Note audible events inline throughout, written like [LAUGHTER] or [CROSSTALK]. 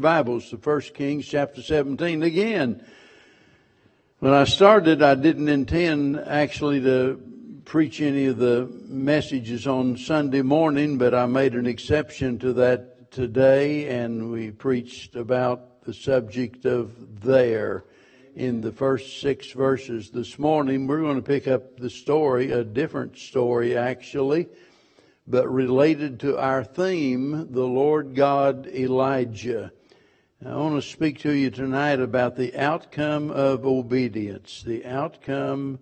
Bibles the 1 Kings chapter 17 again. When I started, I didn't intend actually to preach any of the messages on Sunday morning, but I made an exception to that today and we preached about the subject of there in the first six verses. This morning, we're going to pick up the story, a different story actually, but related to our theme, the Lord God Elijah. I want to speak to you tonight about the outcome of obedience. The outcome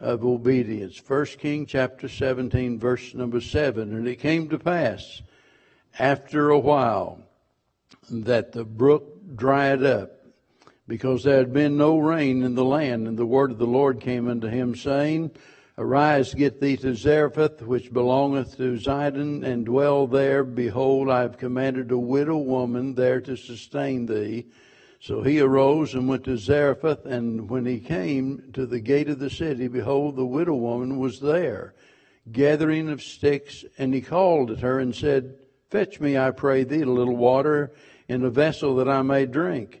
of obedience. First King chapter 17 verse number 7. And it came to pass after a while that the brook dried up because there had been no rain in the land. And the word of the Lord came unto him saying, Arise, get thee to Zarephath, which belongeth to Zidon, and dwell there. Behold, I have commanded a widow woman there to sustain thee. So he arose and went to Zarephath, and when he came to the gate of the city, behold, the widow woman was there, gathering of sticks, and he called at her and said, Fetch me, I pray thee, a little water in a vessel that I may drink.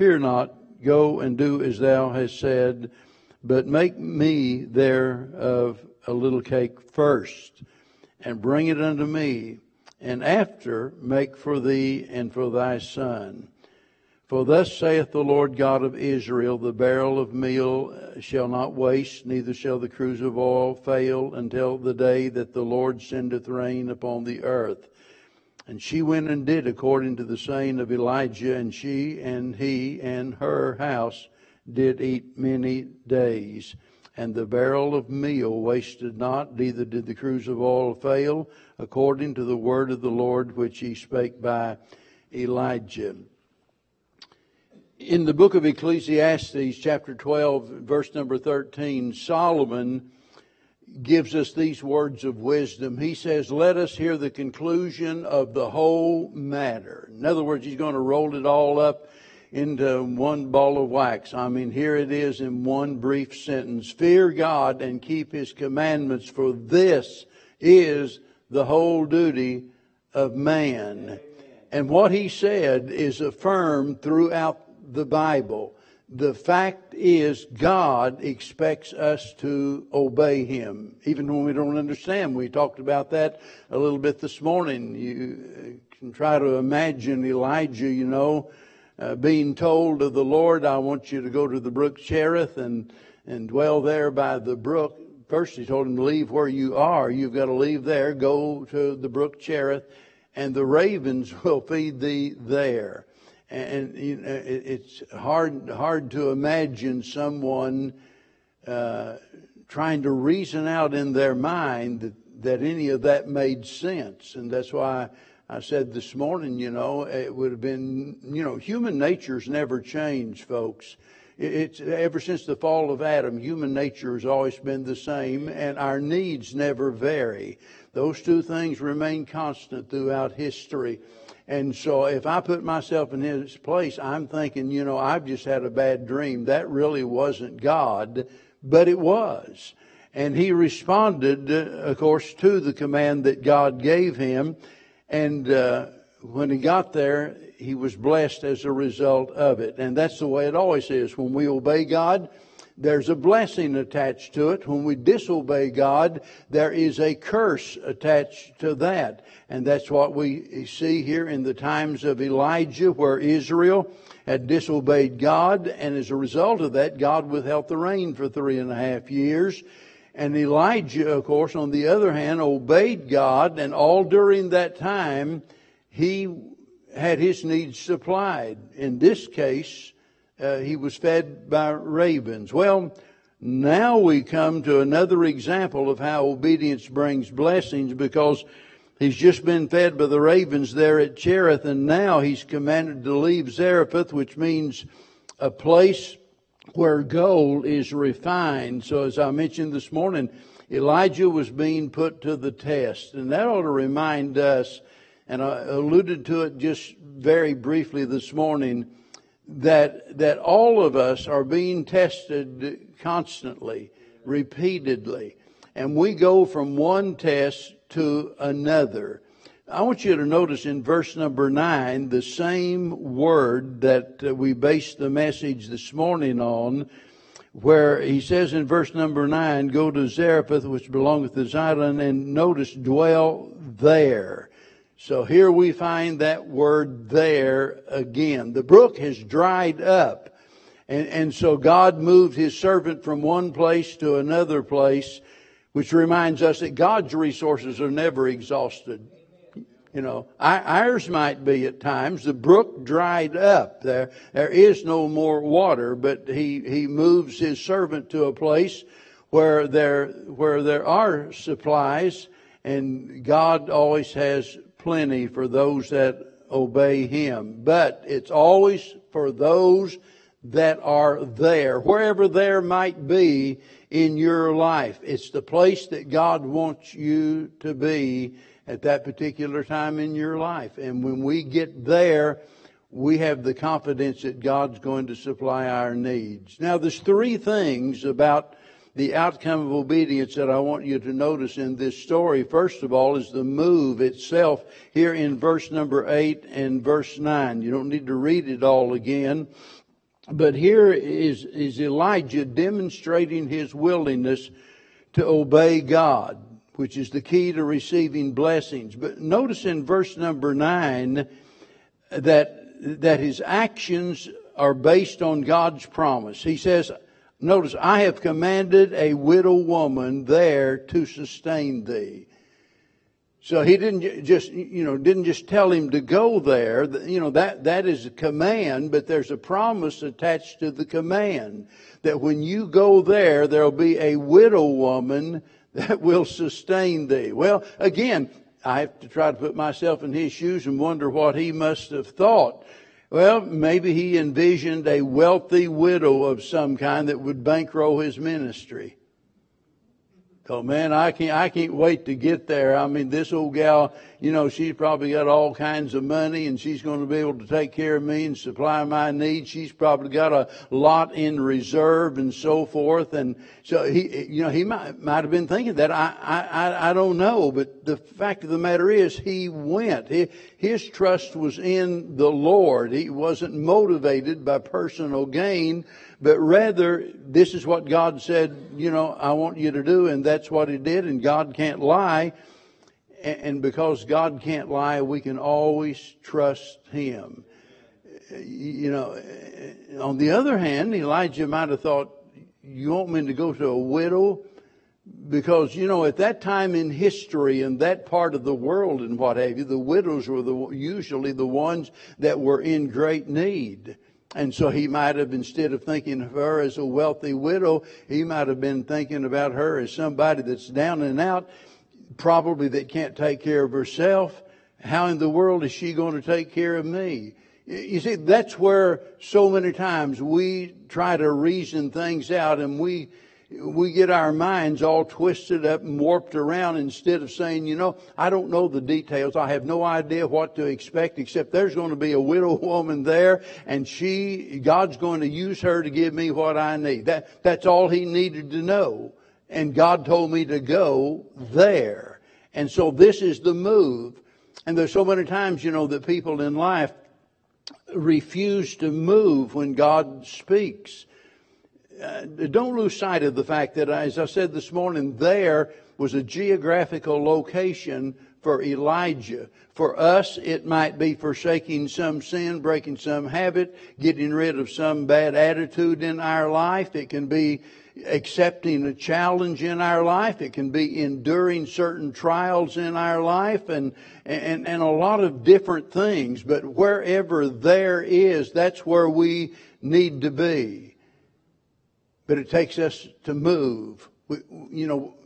Fear not, go and do as thou hast said, but make me there of a little cake first, and bring it unto me, and after make for thee and for thy son. For thus saith the Lord God of Israel, the barrel of meal shall not waste, neither shall the cruse of oil fail until the day that the Lord sendeth rain upon the earth. And she went and did according to the saying of Elijah, and she and he and her house did eat many days. And the barrel of meal wasted not, neither did the cruse of oil fail, according to the word of the Lord which he spake by Elijah. In the book of Ecclesiastes, chapter 12, verse number 13, Solomon gives us these words of wisdom. He says, Let us hear the conclusion of the whole matter. In other words, he's going to roll it all up into one ball of wax. I mean, here it is in one brief sentence. Fear God and keep his commandments, for this is the whole duty of man. And what he said is affirmed throughout the Bible the fact is God expects us to obey Him, even when we don't understand. We talked about that a little bit this morning. You can try to imagine Elijah, you know, uh, being told of the Lord, I want you to go to the brook Cherith and, and dwell there by the brook. First, he told him to leave where you are. You've got to leave there, go to the brook Cherith, and the ravens [LAUGHS] will feed thee there and you know, it's hard hard to imagine someone uh, trying to reason out in their mind that, that any of that made sense, and that's why I said this morning, you know, it would have been, you know, human nature's never changed, folks. It's ever since the fall of Adam, human nature has always been the same, and our needs never vary. Those two things remain constant throughout history. And so if I put myself in his place, I'm thinking, you know, I've just had a bad dream. That really wasn't God, but it was. And he responded, uh, of course, to the command that God gave him. And uh, when he got there, he was blessed as a result of it. And that's the way it always is. When we obey God, there's a blessing attached to it. When we disobey God, there is a curse attached to that. And that's what we see here in the times of Elijah, where Israel had disobeyed God, and as a result of that, God withheld the rain for three and a half years. And Elijah, of course, on the other hand, obeyed God, and all during that time, he had his needs supplied. In this case, uh, he was fed by ravens. Well, now we come to another example of how obedience brings blessings because He's just been fed by the ravens there at Cherith, and now he's commanded to leave Zarephath, which means a place where gold is refined. So as I mentioned this morning, Elijah was being put to the test, and that ought to remind us, and I alluded to it just very briefly this morning, that, that all of us are being tested constantly, repeatedly. And we go from one test to another. I want you to notice in verse number nine the same word that uh, we based the message this morning on, where he says in verse number nine, Go to Zarephath, which belongeth to Zidon, and notice, dwell there. So here we find that word there again. The brook has dried up. And, and so God moved his servant from one place to another place which reminds us that God's resources are never exhausted. You know, ours might be at times. The brook dried up. There, there is no more water, but he, he moves his servant to a place where there, where there are supplies, and God always has plenty for those that obey him. But it's always for those that are there, wherever there might be in your life. It's the place that God wants you to be at that particular time in your life. And when we get there, we have the confidence that God's going to supply our needs. Now, there's three things about the outcome of obedience that I want you to notice in this story. First of all is the move itself here in verse number 8 and verse 9. You don't need to read it all again. But here is, is Elijah demonstrating his willingness to obey God, which is the key to receiving blessings. But notice in verse number nine that, that his actions are based on God's promise. He says, notice, I have commanded a widow woman there to sustain thee. So he didn't just, you know, didn't just tell him to go there. You know, that, that is a command, but there's a promise attached to the command that when you go there, there'll be a widow woman that will sustain thee. Well, again, I have to try to put myself in his shoes and wonder what he must have thought. Well, maybe he envisioned a wealthy widow of some kind that would bankroll his ministry. Oh man, I can't, I can't wait to get there. I mean, this old gal, you know, she's probably got all kinds of money and she's going to be able to take care of me and supply my needs. She's probably got a lot in reserve and so forth. And so he, you know, he might, might have been thinking that. I, I, I don't know. But the fact of the matter is he went. He, his trust was in the Lord. He wasn't motivated by personal gain but rather this is what God said, you know, I want you to do, and that's what He did, and God can't lie. And because God can't lie, we can always trust Him. You know, on the other hand, Elijah might have thought, you want me to go to a widow? Because, you know, at that time in history in that part of the world and what have you, the widows were the, usually the ones that were in great need. And so he might have, instead of thinking of her as a wealthy widow, he might have been thinking about her as somebody that's down and out, probably that can't take care of herself. How in the world is she going to take care of me? You see, that's where so many times we try to reason things out and we we get our minds all twisted up and warped around instead of saying, you know, I don't know the details. I have no idea what to expect except there's going to be a widow [LAUGHS] woman there and she, God's going to use her to give me what I need. That, that's all he needed to know. And God told me to go there. And so this is the move. And there's so many times, you know, that people in life refuse to move when God speaks uh, don't lose sight of the fact that, as I said this morning, there was a geographical location for Elijah. For us, it might be forsaking some sin, breaking some habit, getting rid of some bad attitude in our life. It can be accepting a challenge in our life. It can be enduring certain trials in our life and, and, and a lot of different things. But wherever there is, that's where we need to be but it takes us to move. We, you know,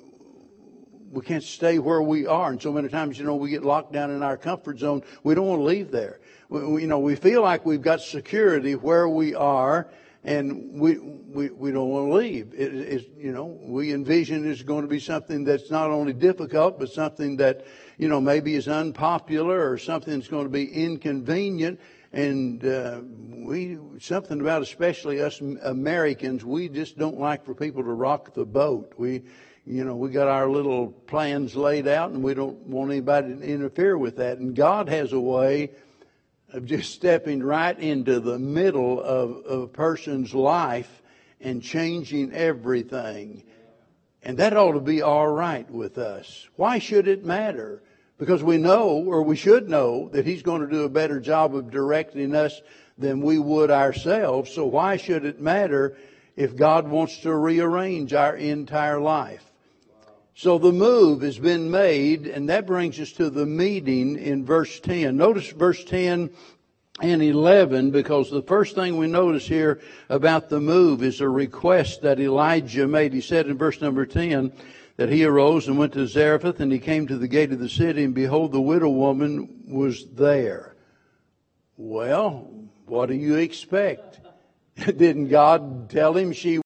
we can't stay where we are. And so many times, you know, we get locked down in our comfort zone. We don't want to leave there. We, we, you know, we feel like we've got security where we are and we, we, we don't want to leave. It, it's, you know, we envision it's going to be something that's not only difficult, but something that, you know, maybe is unpopular or something that's going to be inconvenient. And uh, we, something about especially us Americans, we just don't like for people to rock the boat. We, you know, we got our little plans laid out and we don't want anybody to interfere with that. And God has a way of just stepping right into the middle of, of a person's life and changing everything. And that ought to be all right with us. Why should it matter? Because we know, or we should know, that He's going to do a better job of directing us than we would ourselves. So why should it matter if God wants to rearrange our entire life? So the move has been made, and that brings us to the meeting in verse 10. Notice verse 10 and 11 because the first thing we notice here about the move is a request that Elijah made. He said in verse number 10 that he arose and went to Zarephath and he came to the gate of the city and behold the widow woman was there. Well, what do you expect? [LAUGHS] Didn't God tell him she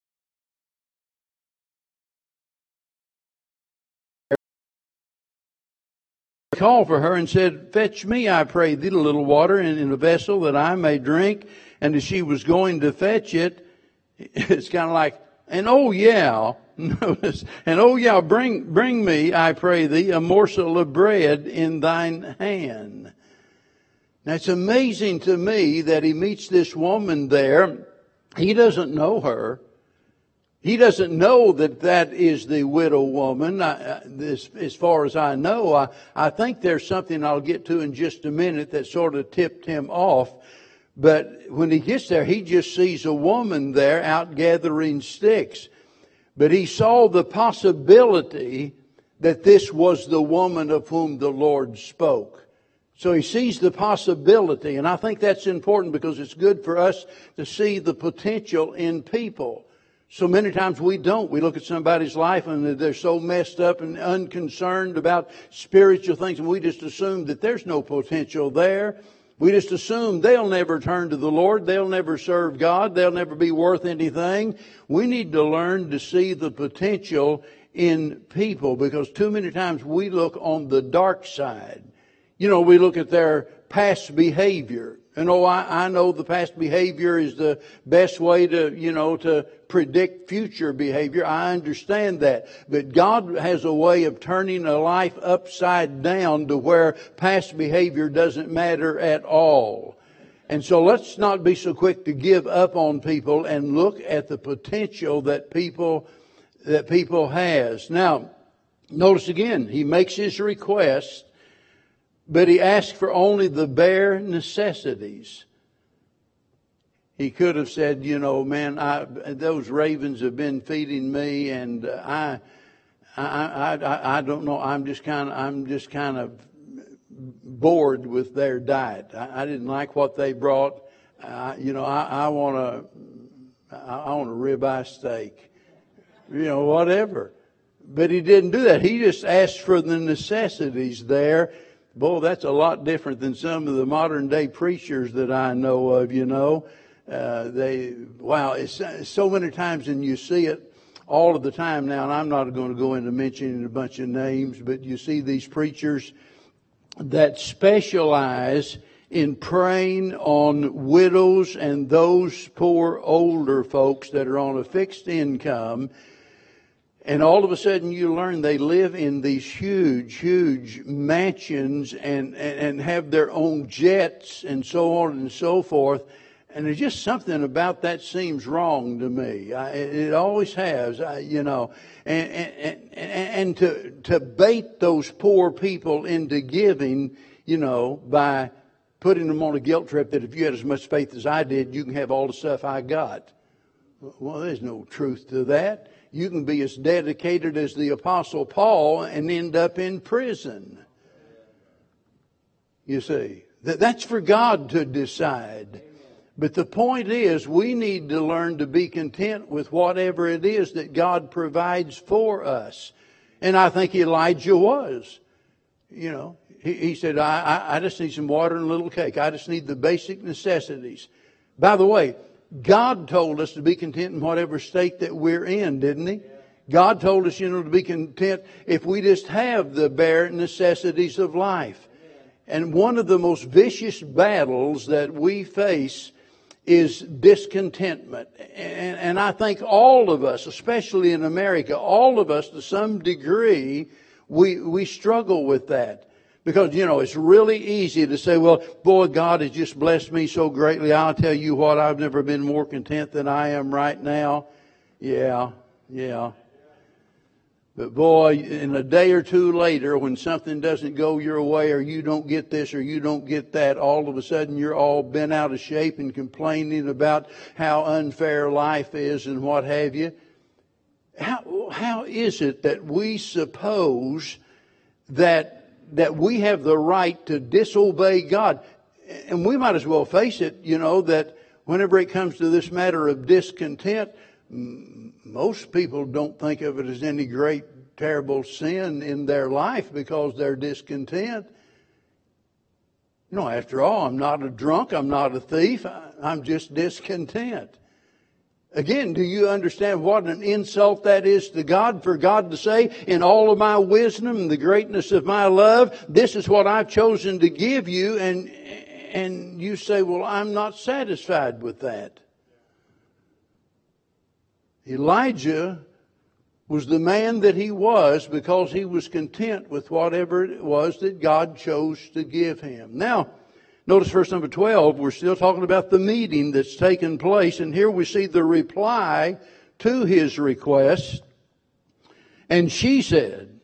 called for her and said, Fetch me, I pray thee, a little water in, in a vessel that I may drink. And as she was going to fetch it, [LAUGHS] it's kind of like, and oh yeah, notice, and oh yeah, bring, bring me, I pray thee, a morsel of bread in thine hand. Now it's amazing to me that he meets this woman there. He doesn't know her. He doesn't know that that is the widow woman. I, as far as I know, I, I think there's something I'll get to in just a minute that sort of tipped him off. But when he gets there, he just sees a woman there out gathering sticks. But he saw the possibility that this was the woman of whom the Lord spoke. So he sees the possibility, and I think that's important because it's good for us to see the potential in people. So many times we don't. We look at somebody's life and they're so messed up and unconcerned about spiritual things and we just assume that there's no potential there. We just assume they'll never turn to the Lord. They'll never serve God. They'll never be worth anything. We need to learn to see the potential in people because too many times we look on the dark side. You know, we look at their past behavior. And oh, I, I know the past behavior is the best way to, you know, to predict future behavior. I understand that. But God has a way of turning a life upside down to where past behavior doesn't matter at all. And so let's not be so quick to give up on people and look at the potential that people, that people has. Now, notice again, he makes his request but he asked for only the bare necessities. He could have said, you know, man, I, those ravens have been feeding me, and I, I, I, I don't know. I'm just kind of, I'm just kind of bored with their diet. I, I didn't like what they brought. You know, I, I want to, I want a ribeye steak. You know, whatever. But he didn't do that. He just asked for the necessities there Boy, that's a lot different than some of the modern day preachers that I know of, you know. Uh, they, wow, it's, so many times and you see it all of the time now, and I'm not going to go into mentioning a bunch of names, but you see these preachers that specialize in preying on widows and those poor older folks that are on a fixed income and all of a sudden you learn they live in these huge, huge mansions and, and, and have their own jets and so on and so forth. And there's just something about that seems wrong to me. I, it always has, I, you know. And, and, and, and to, to bait those poor people into giving, you know, by putting them on a guilt trip that if you had as much faith as I did, you can have all the stuff I got. Well, there's no truth to that you can be as dedicated as the Apostle Paul and end up in prison. You see, that, that's for God to decide. But the point is, we need to learn to be content with whatever it is that God provides for us. And I think Elijah was. You know, he, he said, I, I, I just need some water and a little cake. I just need the basic necessities. By the way, God told us to be content in whatever state that we're in, didn't He? God told us, you know, to be content if we just have the bare necessities of life. And one of the most vicious battles that we face is discontentment. And, and, I think all of us, especially in America, all of us to some degree, we, we struggle with that. Because, you know, it's really easy to say, well, boy, God has just blessed me so greatly. I'll tell you what, I've never been more content than I am right now. Yeah, yeah. But boy, in a day or two later, when something doesn't go your way or you don't get this or you don't get that, all of a sudden you're all bent out of shape and complaining about how unfair life is and what have you. How, how is it that we suppose that that we have the right to disobey God. And we might as well face it, you know, that whenever it comes to this matter of discontent, most people don't think of it as any great, terrible sin in their life because they're discontent. You know, after all, I'm not a drunk, I'm not a thief, I'm just discontent. Again, do you understand what an insult that is to God for God to say, in all of my wisdom the greatness of my love, this is what I've chosen to give you, and, and you say, well, I'm not satisfied with that. Elijah was the man that he was because he was content with whatever it was that God chose to give him. Now, Notice verse number 12, we're still talking about the meeting that's taken place, and here we see the reply to his request. And she said,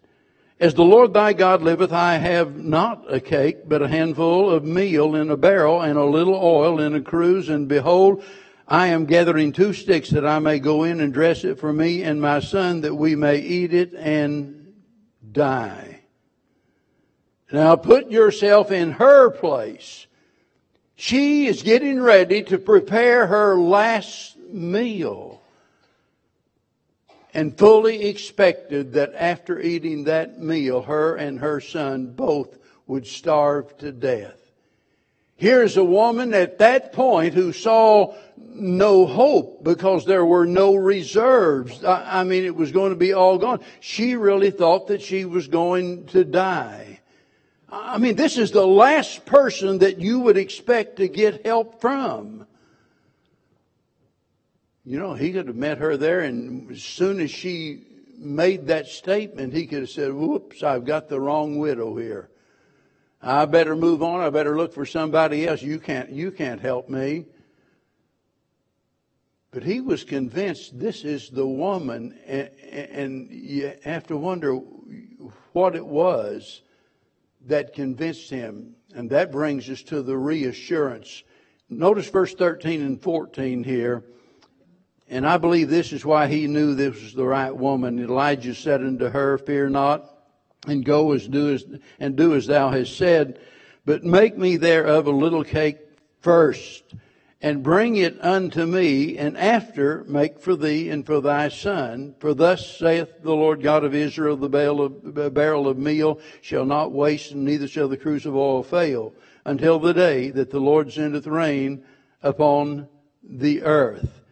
As the Lord thy God liveth, I have not a cake, but a handful of meal in a barrel, and a little oil in a cruse, and behold, I am gathering two sticks that I may go in and dress it for me and my son, that we may eat it and die. Now put yourself in her place. She is getting ready to prepare her last meal and fully expected that after eating that meal, her and her son both would starve to death. Here's a woman at that point who saw no hope because there were no reserves. I, mean, it was going to be all gone. She really thought that she was going to die. I mean, this is the last person that you would expect to get help from. You know, he could have met her there, and as soon as she made that statement, he could have said, Whoops, I've got the wrong widow here. I better move on. I better look for somebody else. You can't, you can't help me. But he was convinced this is the woman, and, and you have to wonder what it was that convinced him. And that brings us to the reassurance. Notice verse 13 and 14 here. And I believe this is why he knew this was the right woman. Elijah said unto her, Fear not, and go as do as and do as thou hast said, but make me thereof a little cake first and bring it unto me, and after make for thee and for thy son. For thus saith the Lord God of Israel, the barrel of, barrel of meal shall not waste, and neither shall the cruse of oil fail, until the day that the Lord sendeth rain upon the earth.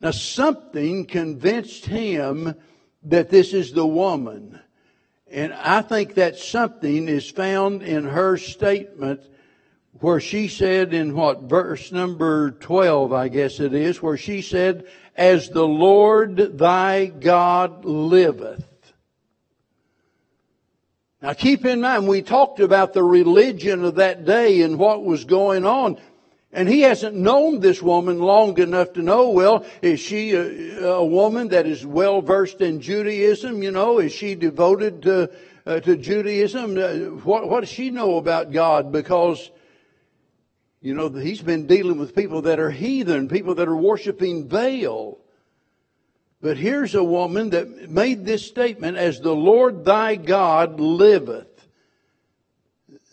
Now something convinced him that this is the woman. And I think that something is found in her statement where she said in what, verse number 12, I guess it is, where she said, As the Lord thy God liveth. Now keep in mind, we talked about the religion of that day and what was going on. And he hasn't known this woman long enough to know, well, is she a, a woman that is well versed in Judaism? You know, is she devoted to, uh, to Judaism? Uh, what, what does she know about God? Because you know, he's been dealing with people that are heathen, people that are worshiping Baal. But here's a woman that made this statement, as the Lord thy God liveth.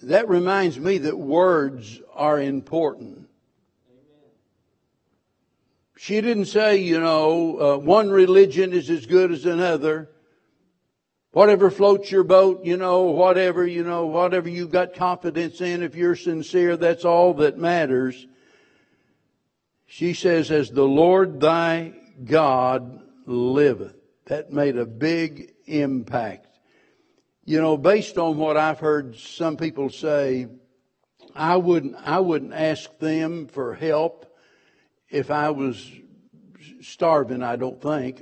That reminds me that words are important. She didn't say, you know, uh, one religion is as good as another. Whatever floats your boat, you know, whatever, you know, whatever you've got confidence in, if you're sincere, that's all that matters. She says, as the Lord thy God liveth. That made a big impact. You know, based on what I've heard some people say, I wouldn't, I wouldn't ask them for help if I was starving, I don't think.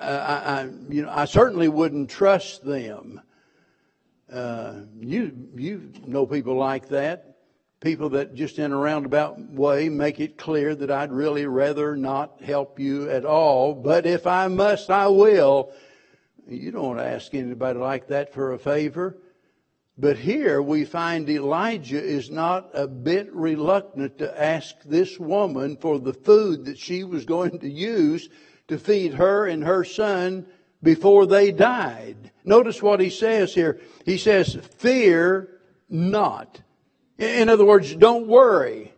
I, I, you know, I certainly wouldn't trust them. Uh, you, you know people like that. People that just in a roundabout way make it clear that I'd really rather not help you at all. But if I must, I will. You don't ask anybody like that for a favor. But here we find Elijah is not a bit reluctant to ask this woman for the food that she was going to use to feed her and her son before they died. Notice what he says here. He says, fear not. In other words, don't worry.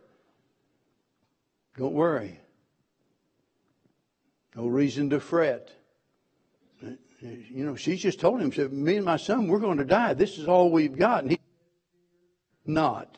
Don't worry. No reason to fret you know, she just told him, said, me and my son, we're going to die. This is all we've got. And he, not.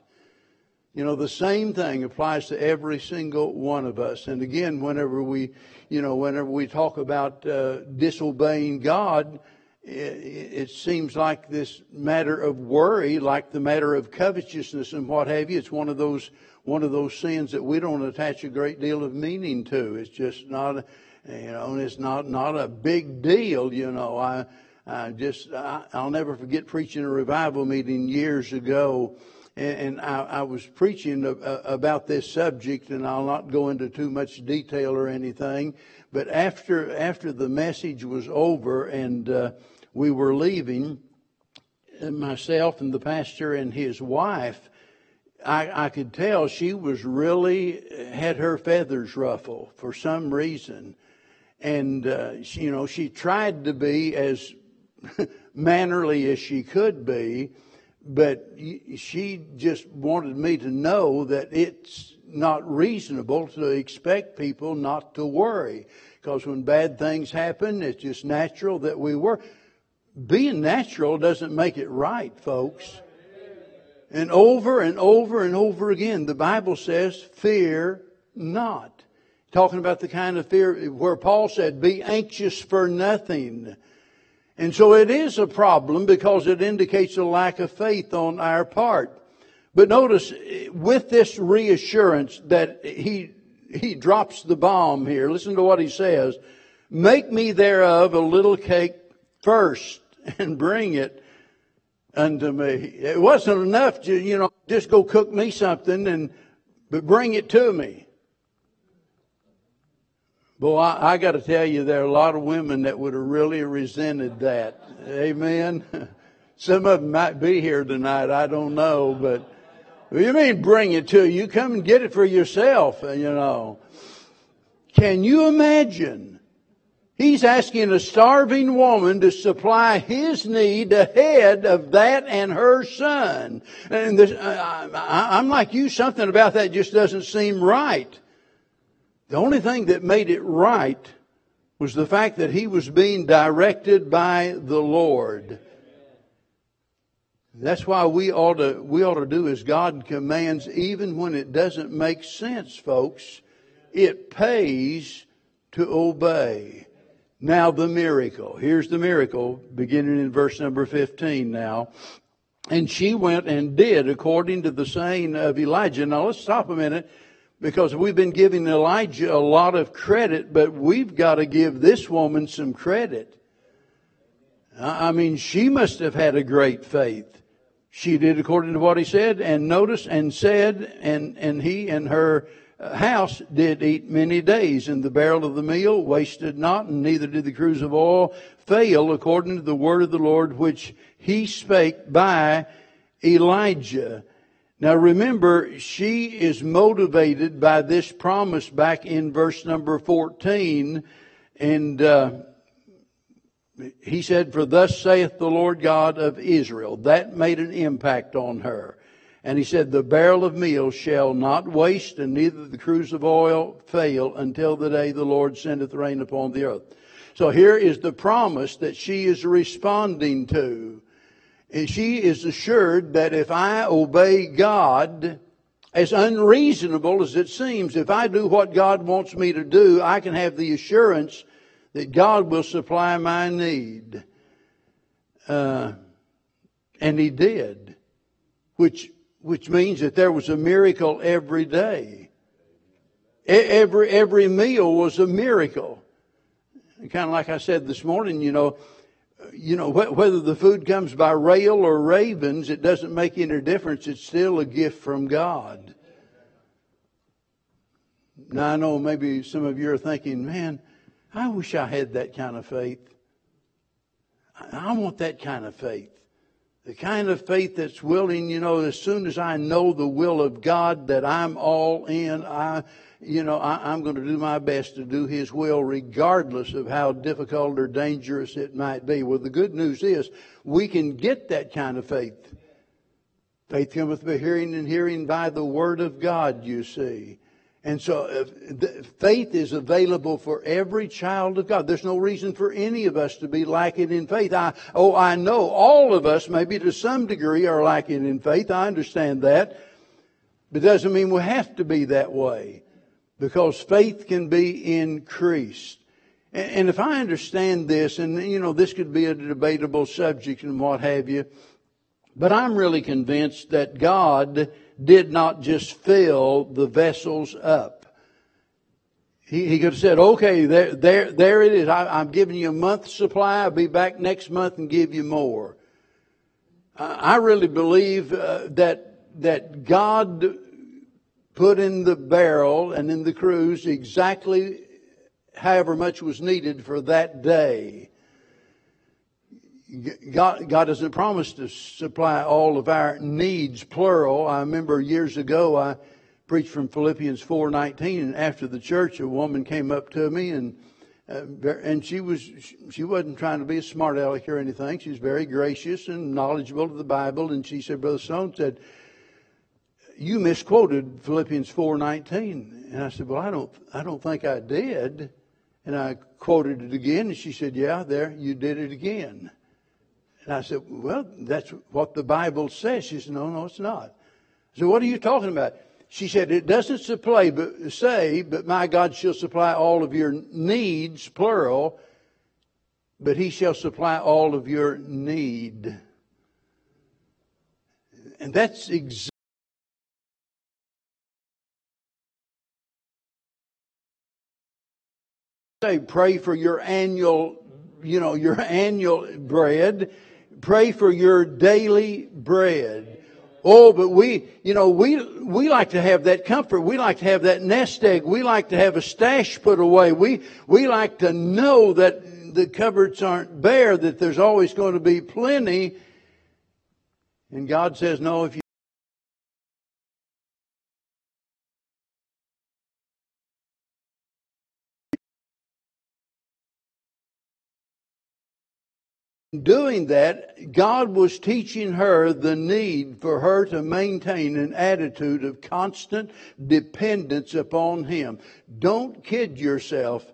You know, the same thing applies to every single one of us. And again, whenever we, you know, whenever we talk about uh, disobeying God, it, it, seems like this matter of worry, like the matter of covetousness and what have you. It's one of those one of those sins that we don't attach a great deal of meaning to. It's just not you know, and it's not not a big deal. You know, I I just I, will never forget preaching a revival meeting years ago, and, and I, I, was preaching about this subject, and I'll not go into too much detail or anything. But after after the message was over and uh, we were leaving, myself and the pastor and his wife. I, I could tell she was really had her feathers ruffled for some reason and uh, she, you know she tried to be as [LAUGHS] mannerly as she could be, but she just wanted me to know that it's not reasonable to expect people not to worry, because when bad things happen, it's just natural that we worry. Being natural doesn't make it right, folks. And over and over and over again, the Bible says, "Fear not." talking about the kind of fear where Paul said, be anxious for nothing. And so it is a problem because it indicates a lack of faith on our part. But notice, with this reassurance that he, he drops the bomb here, listen to what he says. Make me thereof a little cake first [LAUGHS] and bring it unto me. It wasn't enough to, you know, just go cook me something and, but bring it to me. Boy, I, I got to tell you, there are a lot of women that would have really resented that. Amen. [LAUGHS] Some of them might be here tonight. I don't know, but you mean bring it to you? Come and get it for yourself, uh, you know. Can you imagine? He's asking a starving woman to supply his need ahead of that and her son. And this, I, am like you, something about that just doesn't seem right. The only thing that made it right was the fact that he was being directed by the Lord. That's why we ought to, we ought to do as God commands even when it doesn't make sense, folks. It pays to obey. Now the miracle. Here's the miracle beginning in verse number 15 now. And she went and did according to the saying of Elijah. Now let's stop a minute because we've been giving Elijah a lot of credit, but we've got to give this woman some credit. I mean, she must have had a great faith. She did according to what he said, and notice and said, and, and he and her uh, house did eat many days, and the barrel of the meal wasted not, and neither did the cruse of oil fail, according to the word of the Lord which he spake by Elijah. Now remember, she is motivated by this promise back in verse number 14. And uh, he said, For thus saith the Lord God of Israel. That made an impact on her. And he said, The barrel of meal shall not waste, and neither the cruse of oil fail until the day the Lord sendeth rain upon the earth. So here is the promise that she is responding to. She is assured that if I obey God, as unreasonable as it seems, if I do what God wants me to do, I can have the assurance that God will supply my need. Uh, and He did, which which means that there was a miracle every day. Every every meal was a miracle. kind of like I said this morning, you know, you know, whether the food comes by rail or ravens, it doesn't make any difference. It's still a gift from God. Now, I know maybe some of you are thinking, man, I wish I had that kind of faith. I want that kind of faith. The kind of faith that's willing, you know, as soon as I know the will of God, that I'm all in. I, you know, I, am going to do my best to do His will, regardless of how difficult or dangerous it might be. Well, the good news is we can get that kind of faith. Faith cometh by hearing, and hearing by the Word of God, you see. And so uh, faith is available for every child of God. There's no reason for any of us to be lacking in faith. I, oh, I know all of us, maybe to some degree, are lacking in faith. I understand that. But it doesn't mean we have to be that way because faith can be increased. And, if I understand this, and you know, this could be a debatable subject and what have you, but I'm really convinced that God did not just fill the vessels up. He, he could have said, okay, there, there, there it is. I, am giving you a month's supply. I'll be back next month and give you more. I really believe uh, that, that God put in the barrel and in the cruse exactly however much was needed for that day. God, God doesn't promise to supply all of our needs, plural. I remember years ago I preached from Philippians 4:19, and after the church, a woman came up to me and uh, and she was she wasn't trying to be a smart aleck or anything. She was very gracious and knowledgeable of the Bible, and she said, "Brother Stone said." You misquoted Philippians 4:19, and I said, "Well, I don't, I don't think I did." And I quoted it again, and she said, "Yeah, there, you did it again." And I said, Well, that's what the Bible says. She said, No, no, it's not. Said, What are you talking about? She said, It doesn't supply, but, say, but my God shall supply all of your needs, plural, but he shall supply all of your need. And that's exactly. Say, pray for your annual, you know, your annual bread pray for your daily bread. Oh, but we, you know, we, we like to have that comfort. We like to have that nest egg. We like to have a stash put away. We, we like to know that the cupboards aren't bare, that there's always going to be plenty. And God says, no, if you doing that, God was teaching her the need for her to maintain an attitude of constant dependence upon Him. Don't kid yourself.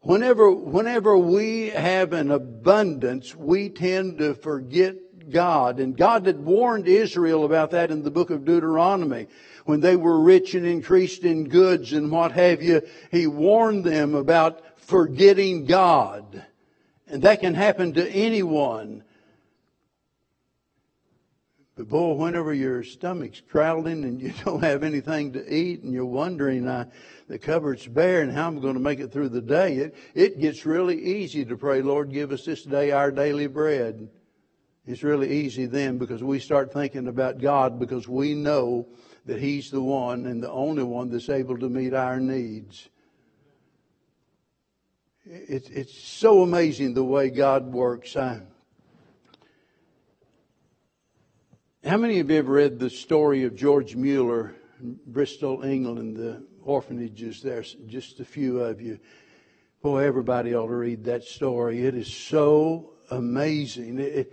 Whenever, whenever we have an abundance, we tend to forget God. And God had warned Israel about that in the book of Deuteronomy. When they were rich and increased in goods and what have you, He warned them about forgetting God. And that can happen to anyone. But boy, whenever your stomach's growling and you [LAUGHS] don't have anything to eat and you're wondering, uh, the cupboard's bare and how I'm going to make it through the day, it, it gets really easy to pray, Lord, give us this day our daily bread. It's really easy then because we start thinking about God because we know that He's the one and the only one that's able to meet our needs. It's, it's so amazing the way God works. I, how many of you have read the story of George Mueller, in Bristol, England, the orphanages there? Just a few of you. Boy, everybody ought to read that story. It is so amazing. It,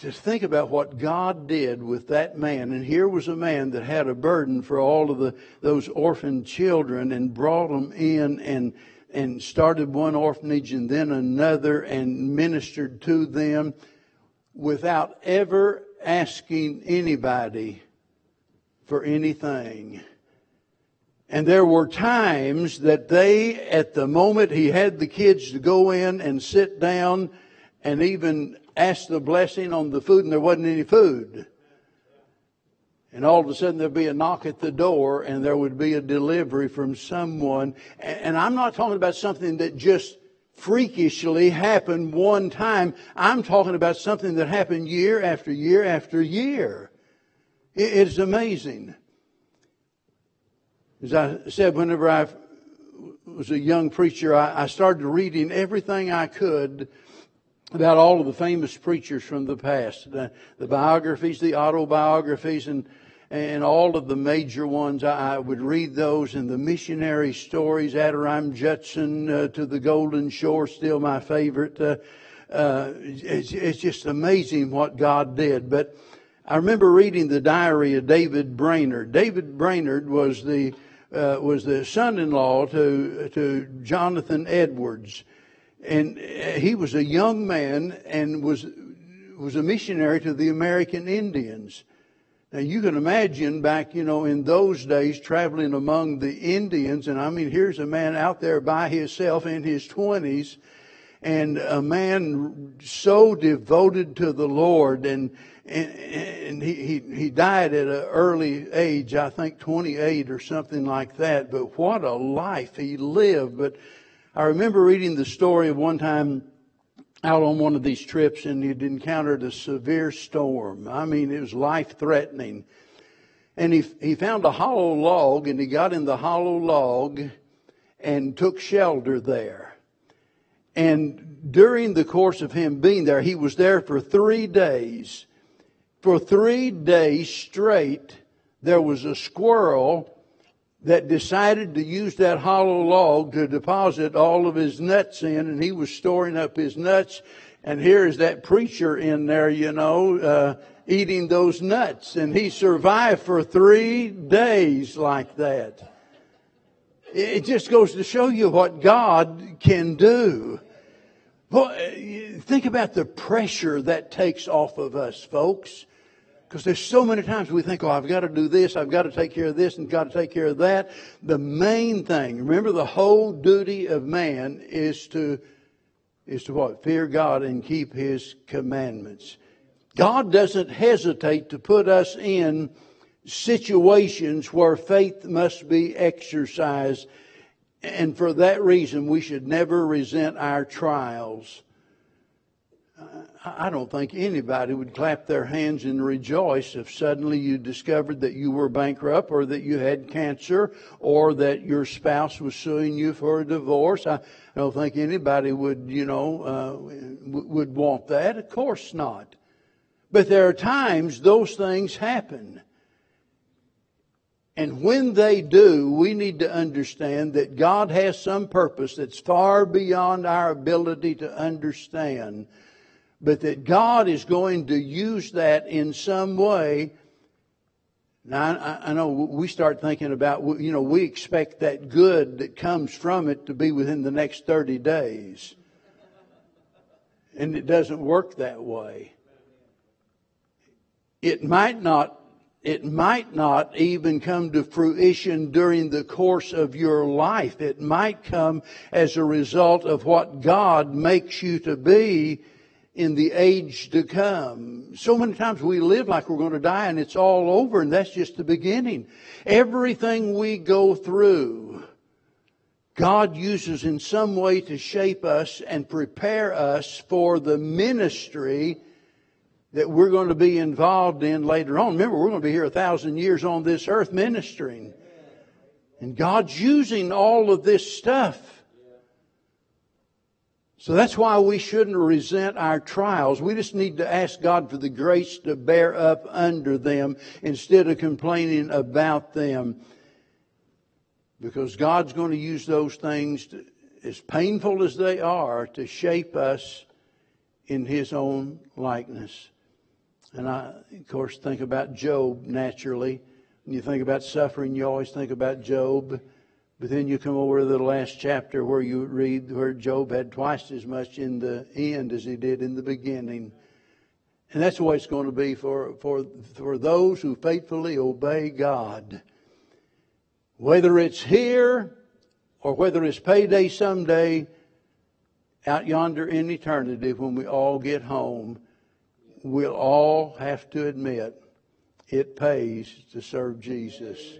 to think about what God did with that man, and here was a man that had a burden for all of the those orphan children and brought them in and and started one orphanage and then another and ministered to them without ever asking anybody for anything. And there were times that they, at the moment he had the kids to go in and sit down and even ask the blessing on the food, and there wasn't any food. And all of a sudden there'd be a knock at the door and there would be a delivery from someone. And I'm not talking about something that just freakishly happened one time. I'm talking about something that happened year after year after year. It's amazing. As I said, whenever I was a young preacher, I started reading everything I could about all of the famous preachers from the past, the, biographies, the autobiographies, and and all of the major ones. I, would read those and the missionary stories, Adoniram Judson uh, to the Golden Shore, still my favorite. Uh, uh, it's, it's, just amazing what God did. But I remember reading the diary of David Brainerd. David Brainerd was the uh, was the son-in-law to to Jonathan Edwards, and he was a young man and was was a missionary to the American Indians. Now you can imagine back, you know, in those days traveling among the Indians, and I mean, here's a man out there by himself in his twenties, and a man so devoted to the Lord, and and, and he, he he died at an early age, I think 28 or something like that. But what a life he lived! But I remember reading the story of one time out on one of these trips and he'd encountered a severe storm. I mean, it was life threatening. And he, he found a hollow log and he got in the hollow log and took shelter there. And during the course of him being there, he was there for three days. For three days straight, there was a squirrel that decided to use that hollow log to deposit all of his nuts in, and he was storing up his nuts. And here's that preacher in there, you know, uh, eating those nuts. And he survived for three days like that. It just goes to show you what God can do. Well, think about the pressure that takes off of us, folks. Because there's so many times we think, oh, I've got to do this, I've got to take care of this, and got to take care of that. The main thing, remember the whole duty of man is to, is to what? Fear God and keep His commandments. God doesn't hesitate to put us in situations where faith must be exercised. And for that reason, we should never resent our trials. I don't think anybody would clap their hands and rejoice if suddenly you discovered that you were bankrupt or that you had cancer or that your spouse was suing you for a divorce. I don't think anybody would, you know, uh, would want that. Of course not. But there are times those things happen. And when they do, we need to understand that God has some purpose that's far beyond our ability to understand but that God is going to use that in some way. Now, I, I, know we start thinking about, you know, we expect that good that comes from it to be within the next 30 days. And it doesn't work that way. It might not, it might not even come to fruition during the course of your life. It might come as a result of what God makes you to be in the age to come. So many times we live like we're going to die and it's all over and that's just the beginning. Everything we go through, God uses in some way to shape us and prepare us for the ministry that we're going to be involved in later on. Remember, we're going to be here a thousand years on this earth ministering. And God's using all of this stuff so that's why we shouldn't resent our trials. We just need to ask God for the grace to bear up under them instead of complaining about them. Because God's going to use those things, to, as painful as they are, to shape us in His own likeness. And I, of course, think about Job naturally. When you think about suffering, you always think about Job. But then you come over to the last chapter where you read where Job had twice as much in the end as he did in the beginning. And that's the way it's going to be for, for, for those who faithfully obey God. Whether it's here or whether it's payday someday out yonder in eternity when we all get home, we'll all have to admit it pays to serve Jesus.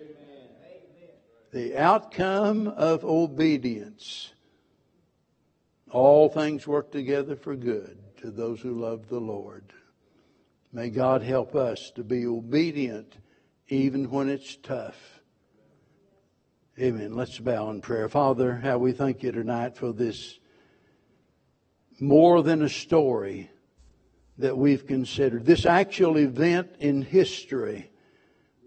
The outcome of obedience. All things work together for good to those who love the Lord. May God help us to be obedient even when it's tough. Amen. Let's bow in prayer. Father, how we thank you tonight for this more than a story that we've considered. This actual event in history,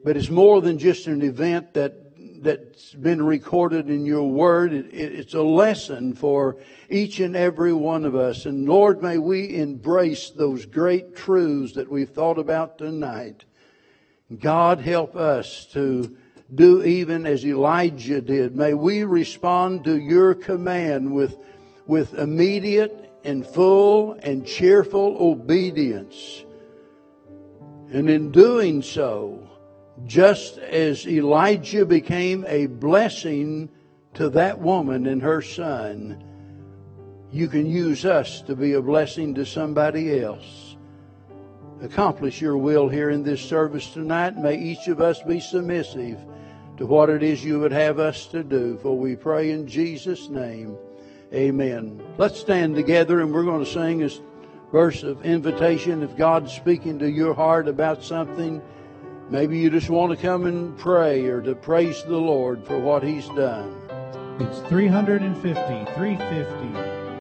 but it's more than just an event that that's been recorded in your word. It, it, it's a lesson for each and every one of us. And Lord, may we embrace those great truths that we've thought about tonight. God help us to do even as Elijah did. May we respond to your command with, with immediate and full and cheerful obedience. And in doing so, just as Elijah became a blessing to that woman and her son, you can use us to be a blessing to somebody else. Accomplish your will here in this service tonight. May each of us be submissive to what it is you would have us to do. For we pray in Jesus' name. Amen. Let's stand together and we're going to sing this verse of invitation. If God's speaking to your heart about something, maybe you just want to come and pray or to praise the Lord for what He's done. It's 350, 350.